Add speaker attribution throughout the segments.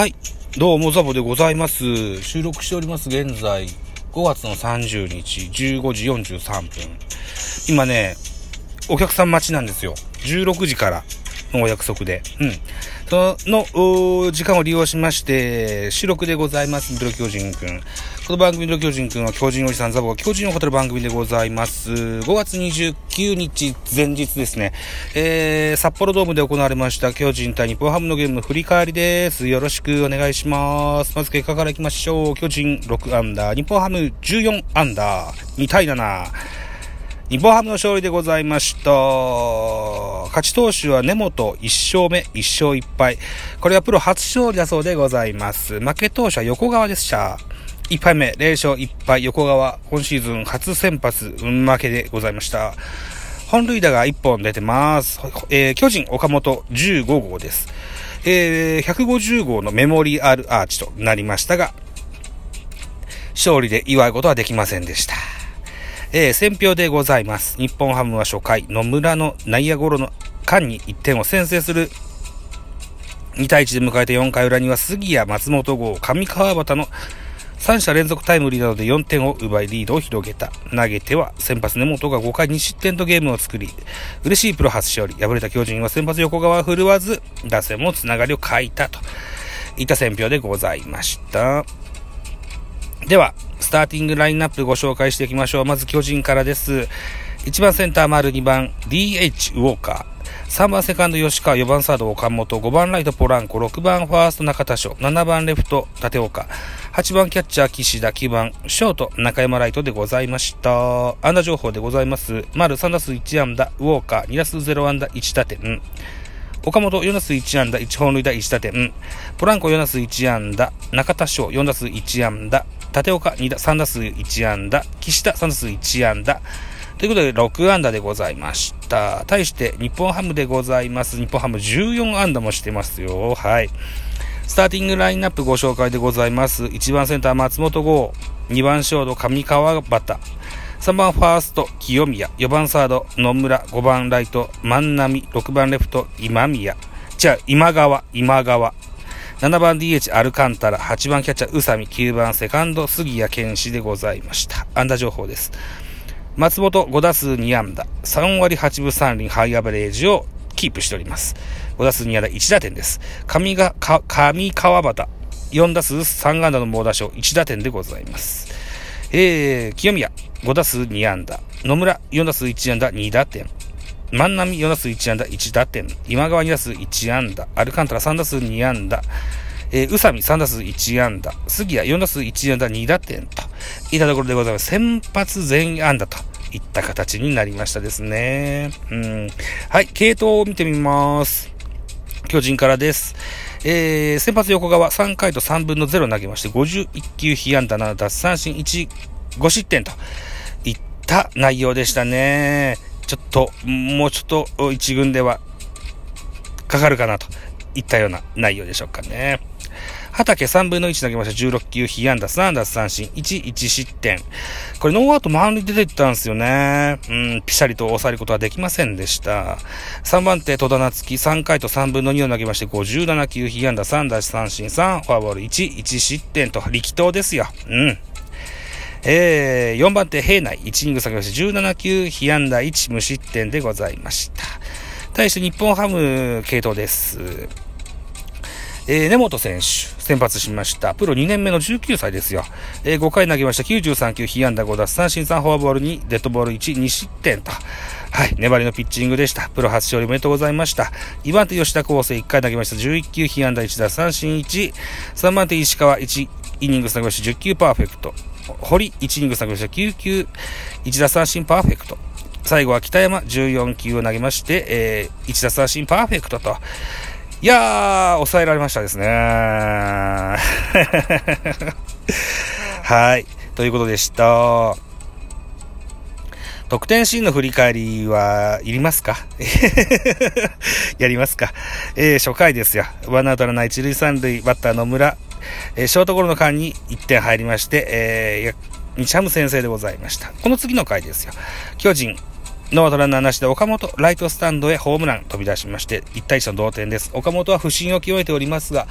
Speaker 1: はい。どうも、ザボでございます。収録しております。現在、5月の30日、15時43分。今ね、お客さん待ちなんですよ。16時からお約束で。うん。その、時間を利用しまして、収録でございます。ミドル巨人くん。この番組ミドル巨人くんは巨人おじさんザボが巨人を語る番組でございます。5月29日前日ですね。えー、札幌ドームで行われました巨人対日本ハムのゲームの振り返りです。よろしくお願いします。まず結果からいきましょう。巨人6アンダー、日本ハム14アンダー、2対7。日本ハムの勝利でございました。勝ち投手は根本1勝目、1勝1敗。これはプロ初勝利だそうでございます。負け投手は横川でした。1敗目、0勝1敗、横川。今シーズン初先発、運負けでございました。本塁打が1本出てます。えー、巨人岡本15号です。えー、150号のメモリアルアーチとなりましたが、勝利で祝うことはできませんでした。えー、選票でございます。日本ハムは初回、野村の内野ゴロの間に1点を先制する2対1で迎えた4回裏には杉谷、松本号、上川端の3者連続タイムリーなどで4点を奪いリードを広げた。投げては先発根本が5回2失点とゲームを作り、嬉しいプロ初勝利。敗れた巨人は先発横川は振るわず、打線もつながりを欠いたといった選票でございました。では、スターティングラインナップご紹介していきましょう。まず巨人からです。1番センター丸2番 DH ウォーカー。3番セカンド吉川、4番サード岡本、5番ライトポランコ、6番ファースト中田翔、7番レフト立岡、8番キャッチャー岸田、9番ショート中山ライトでございました。安打情報でございます。丸3打数1安打、ウォーカー2打数0安打1打点。岡本4打数1安打、1本塁打1打点。ポランコ4打数1安打、中田翔4打数1安打、立岡2打3打数1安打、岸田3打数1安打。ということで、6安打でございました。対して、日本ハムでございます。日本ハム14安打もしてますよ。はい。スターティングラインナップご紹介でございます。1番センター松本剛、2番ショート上川端、3番ファースト清宮、4番サード野村、5番ライト万波、6番レフト今宮、じゃあ今川、今川、7番 DH アルカンタラ、8番キャッチャー宇佐美、9番セカンド杉谷健士でございました。安打情報です。松本5打数2安打、3割8分3厘ハイアベレージをキープしております。5打数2安打1打点です。上が、か上川端、4打数3安打の猛打賞1打点でございます。えー、清宮5打数2安打、野村4打数1安打2打点、万波4打数1安打1打点、今川2打数1安打、アルカンタラ3打数2安打、えー、宇佐美3打数1安打、杉谷4打数1安打2打点といったところでございます。先発全安打といった形になりましたですね。うん。はい、系統を見てみます。巨人からです。えー、先発横川3回と3分の0投げまして、51球被安打7奪三振1、5失点といった内容でしたね。ちょっと、もうちょっと1軍ではかかるかなといったような内容でしょうかね。畑3分の1投げました。16球、被安打3奪三振、1、1失点。これノーアウト満塁出てったんですよね。うん、ピシャリと抑えることはできませんでした。3番手、戸田夏樹3回と3分の2を投げまして、57球、被安打3奪三振3、フォアボール1、1失点と力投ですよ。うん。えー、4番手、平内、1イニング下げまして、17球、被安打1、無失点でございました。対して日本ハム系統です。えー、根本選手、先発しました。プロ2年目の19歳ですよ。えー、5回投げました。93球、被安打5奪三振3、フォアボール2、デッドボール1、2失点と。はい、粘りのピッチングでした。プロ初勝利おめでとうございました。2番手、吉田康生、1回投げました。11球、被安打1奪三振1、3番手、石川、1イニング投げました。10球パーフェクト。堀、1イニング投げました。9球、1奪三振パーフェクト。最後は北山、14球を投げまして、えー、1奪三振パーフェクトと。いやー、抑えられましたですね。はい。ということでした。得点シーンの振り返りはいりますか？やりますか、えー、初回ですよ。ワンアウトランナー一塁三塁、バッター野村、えー、ショートゴロの間に1点入りまして、えー、日ハム先生でございました。この次の回ですよ。巨人、ノートランナーなしで岡本、ライトスタンドへホームラン飛び出しまして、1対1の同点です。岡本は不振を極めておりますが、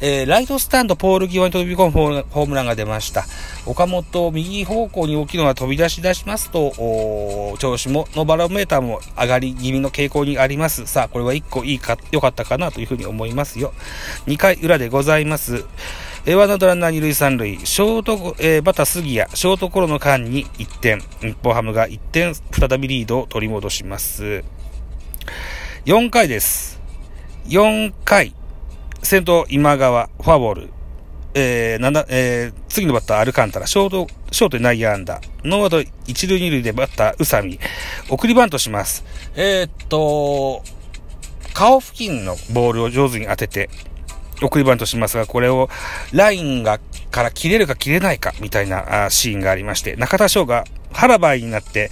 Speaker 1: えー、ライトスタンドポール際に飛び込むホームランが出ました。岡本、右方向に大きいのが飛び出し出しますと、調子も、のバロメーターも上がり気味の傾向にあります。さあ、これは1個いいか、良かったかなというふうに思いますよ。2回裏でございます。えー、ワンアウトランナー2塁3塁、ショート、えー、バタ杉谷、ショートコロの間に1点、日本ハムが1点、再びリードを取り戻します。4回です。4回、先頭今川、フォアボール、えー、なんだ、えー、次のバッターアルカンタラ、ショート、ショートに内野安打、ノーアウト1塁2塁でバッター宇佐美、送りバントします。えー、っと、顔付近のボールを上手に当てて、送りバントしますが、これをラインがから切れるか切れないかみたいなシーンがありまして、中田翔が腹ばいになって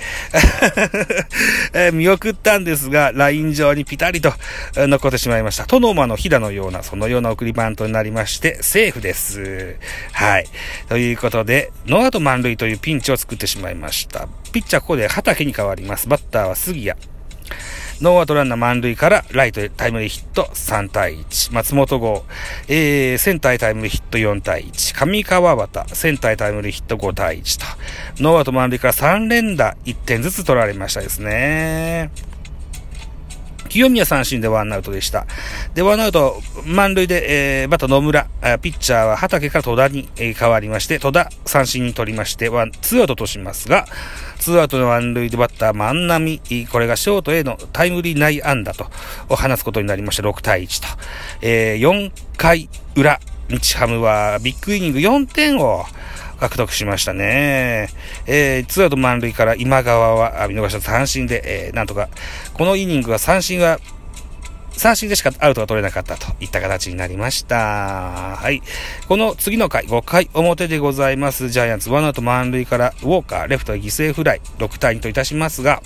Speaker 1: え見送ったんですが、ライン上にピタリと残ってしまいました。殿馬の秘打のような、そのような送りバントになりまして、セーフです。はい。ということで、ノーアウト満塁というピンチを作ってしまいました。ピッチャーここで畑に変わります。バッターは杉谷。ノーアウトランナー満塁からライトタイムリーヒット3対1。松本剛、えー、センタータイムリーヒット4対1。上川畑、センタータイムリーヒット5対1と。ノーアウト満塁から3連打1点ずつ取られましたですね。清宮三振でワンアウトでした。で、ワンアウト満塁で、えー、バッター野村、ピッチャーは畑から戸田に、えー、変わりまして、戸田三振に取りまして、ワン、ツーアウトとしますが、ツーアウトの満塁でバッター万波、これがショートへのタイムリー内安打とを放つことになりまして6対1と。えー、4回裏、日ハムはビッグイニング4点を獲得しましたね。えー、ツーアウト満塁から今川は見逃した三振で、えー、なんとか、このイニングは三振が三振でしかアウトが取れなかったといった形になりました。はい。この次の回、5回表でございます。ジャイアンツ、ワンアウト満塁から、ウォーカー、レフトへ犠牲フライ、6対2といたしますが、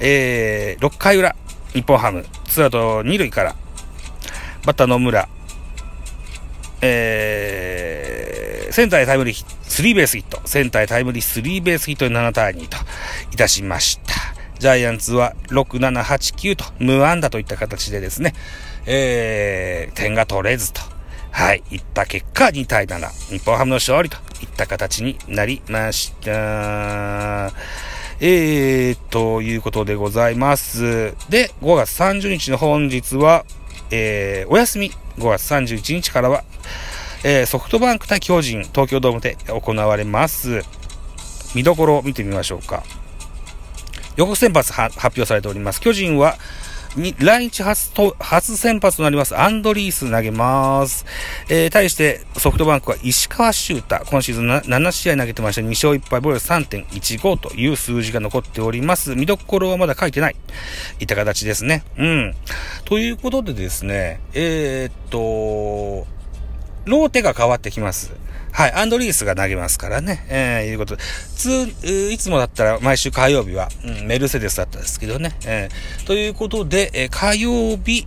Speaker 1: えー、6回裏、日本ハム、ツーアウト2塁から、バッター野村、えー、センターへタイムリー、スリーベースヒット、センターへタイムリー、スリーベースヒットで7対2といたしました。ジャイアンツは6、7、8、9と無安打といった形でですね、えー、点が取れずと、はい、いった結果2対7、日本ハムの勝利といった形になりました。えー、ということでございます。で、5月30日の本日は、えー、お休み。5月31日からは、えー、ソフトバンク対巨人、東京ドームで行われます。見どころを見てみましょうか。予告先発発表されております。巨人は、に、来日初と、初先発となります、アンドリース投げます。えー、対してソフトバンクは石川修太、今シーズン7試合投げてました。2勝1敗、ボール3.15という数字が残っております。見どころはまだ書いてない。いった形ですね。うん。ということでですね、えー、っと、ローテが変わってきます。はい、アンドリースが投げますからね。えー、いうことで。通、いつもだったら毎週火曜日は、うん、メルセデスだったんですけどね。えー、ということで、えー、火曜日、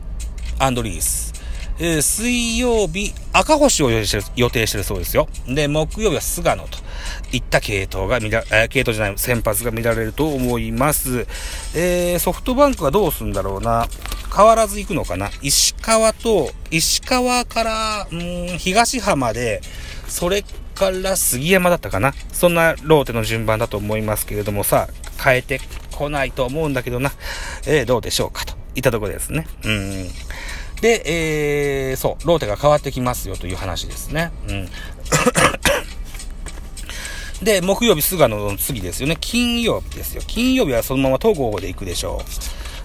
Speaker 1: アンドリース。えー、水曜日、赤星を予定してる、予定してるそうですよ。で、木曜日は菅野といった系統が見ら、えー、系統じゃない、先発が見られると思います。えー、ソフトバンクはどうすんだろうな。変わらず行くのかな。石川と、石川から、うん、東浜で、それから杉山だったかな。そんなローテの順番だと思いますけれどもさ、変えてこないと思うんだけどな。えー、どうでしょうかといったところですね。うん。で、えー、そう、ローテが変わってきますよという話ですね。うん。で、木曜日、菅野の次ですよね。金曜日ですよ。金曜日はそのまま東郷で行くでしょう。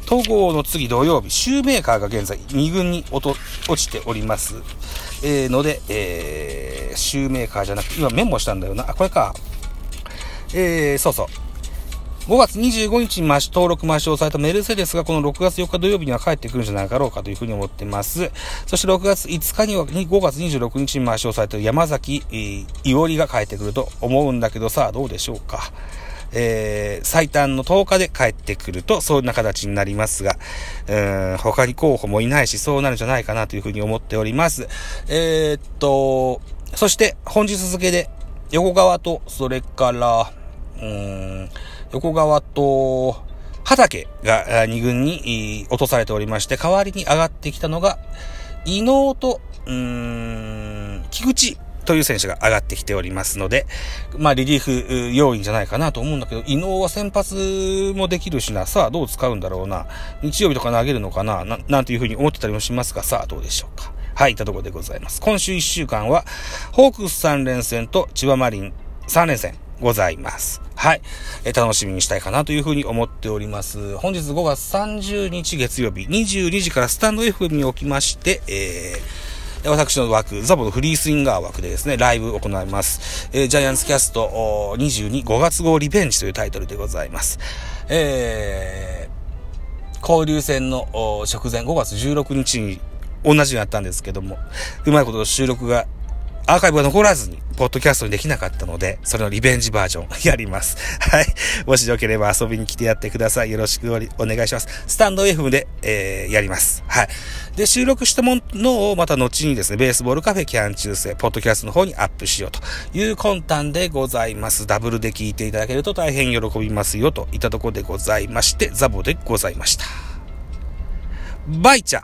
Speaker 1: 東郷の次土曜日、シューメーカーが現在2軍に落ちております。えー、ので、えー、シューメーカーじゃなくて、今メモしたんだよな。あ、これか。えー、そうそう。5月25日に登録抹消されたメルセデスがこの6月4日土曜日には帰ってくるんじゃないかろうかというふうに思ってます。そして6月5日には、5月26日に抹消された山崎、いおりが帰ってくると思うんだけどさあどうでしょうか。えー、最短の10日で帰ってくると、そんな形になりますが、うん、他に候補もいないし、そうなるんじゃないかなというふうに思っております。えー、っと、そして本日付で、横川と、それから、うーん、横川と、畑が2軍に落とされておりまして、代わりに上がってきたのが、伊能と、うーん、菊池という選手が上がってきておりますので、まあ、リリーフ要員じゃないかなと思うんだけど、伊能は先発もできるしな、さあどう使うんだろうな、日曜日とか投げるのかな、なんていうふうに思ってたりもしますが、さあどうでしょうか。はい、いったところでございます。今週1週間は、ホークス3連戦と千葉マリン3連戦ございます。はい。え楽しみにしたいかなというふうに思っております。本日5月30日月曜日22時からスタンド FM におきまして、えー私の枠、ザボのフリースインガー枠でですね、ライブを行います。えー、ジャイアンツキャスト22、5月号リベンジというタイトルでございます。えー、交流戦の直前5月16日に同じになったんですけども、うまいこと収録がアーカイブが残らずに、ポッドキャストにできなかったので、それのリベンジバージョン やります。はい。もしよければ遊びに来てやってください。よろしくお願いします。スタンド F で、えー、やります。はい。で、収録したものをまた後にですね、ベースボールカフェキャン中世、ポッドキャストの方にアップしようという魂胆でございます。ダブルで聞いていただけると大変喜びますよといったところでございまして、ザボでございました。バイチャ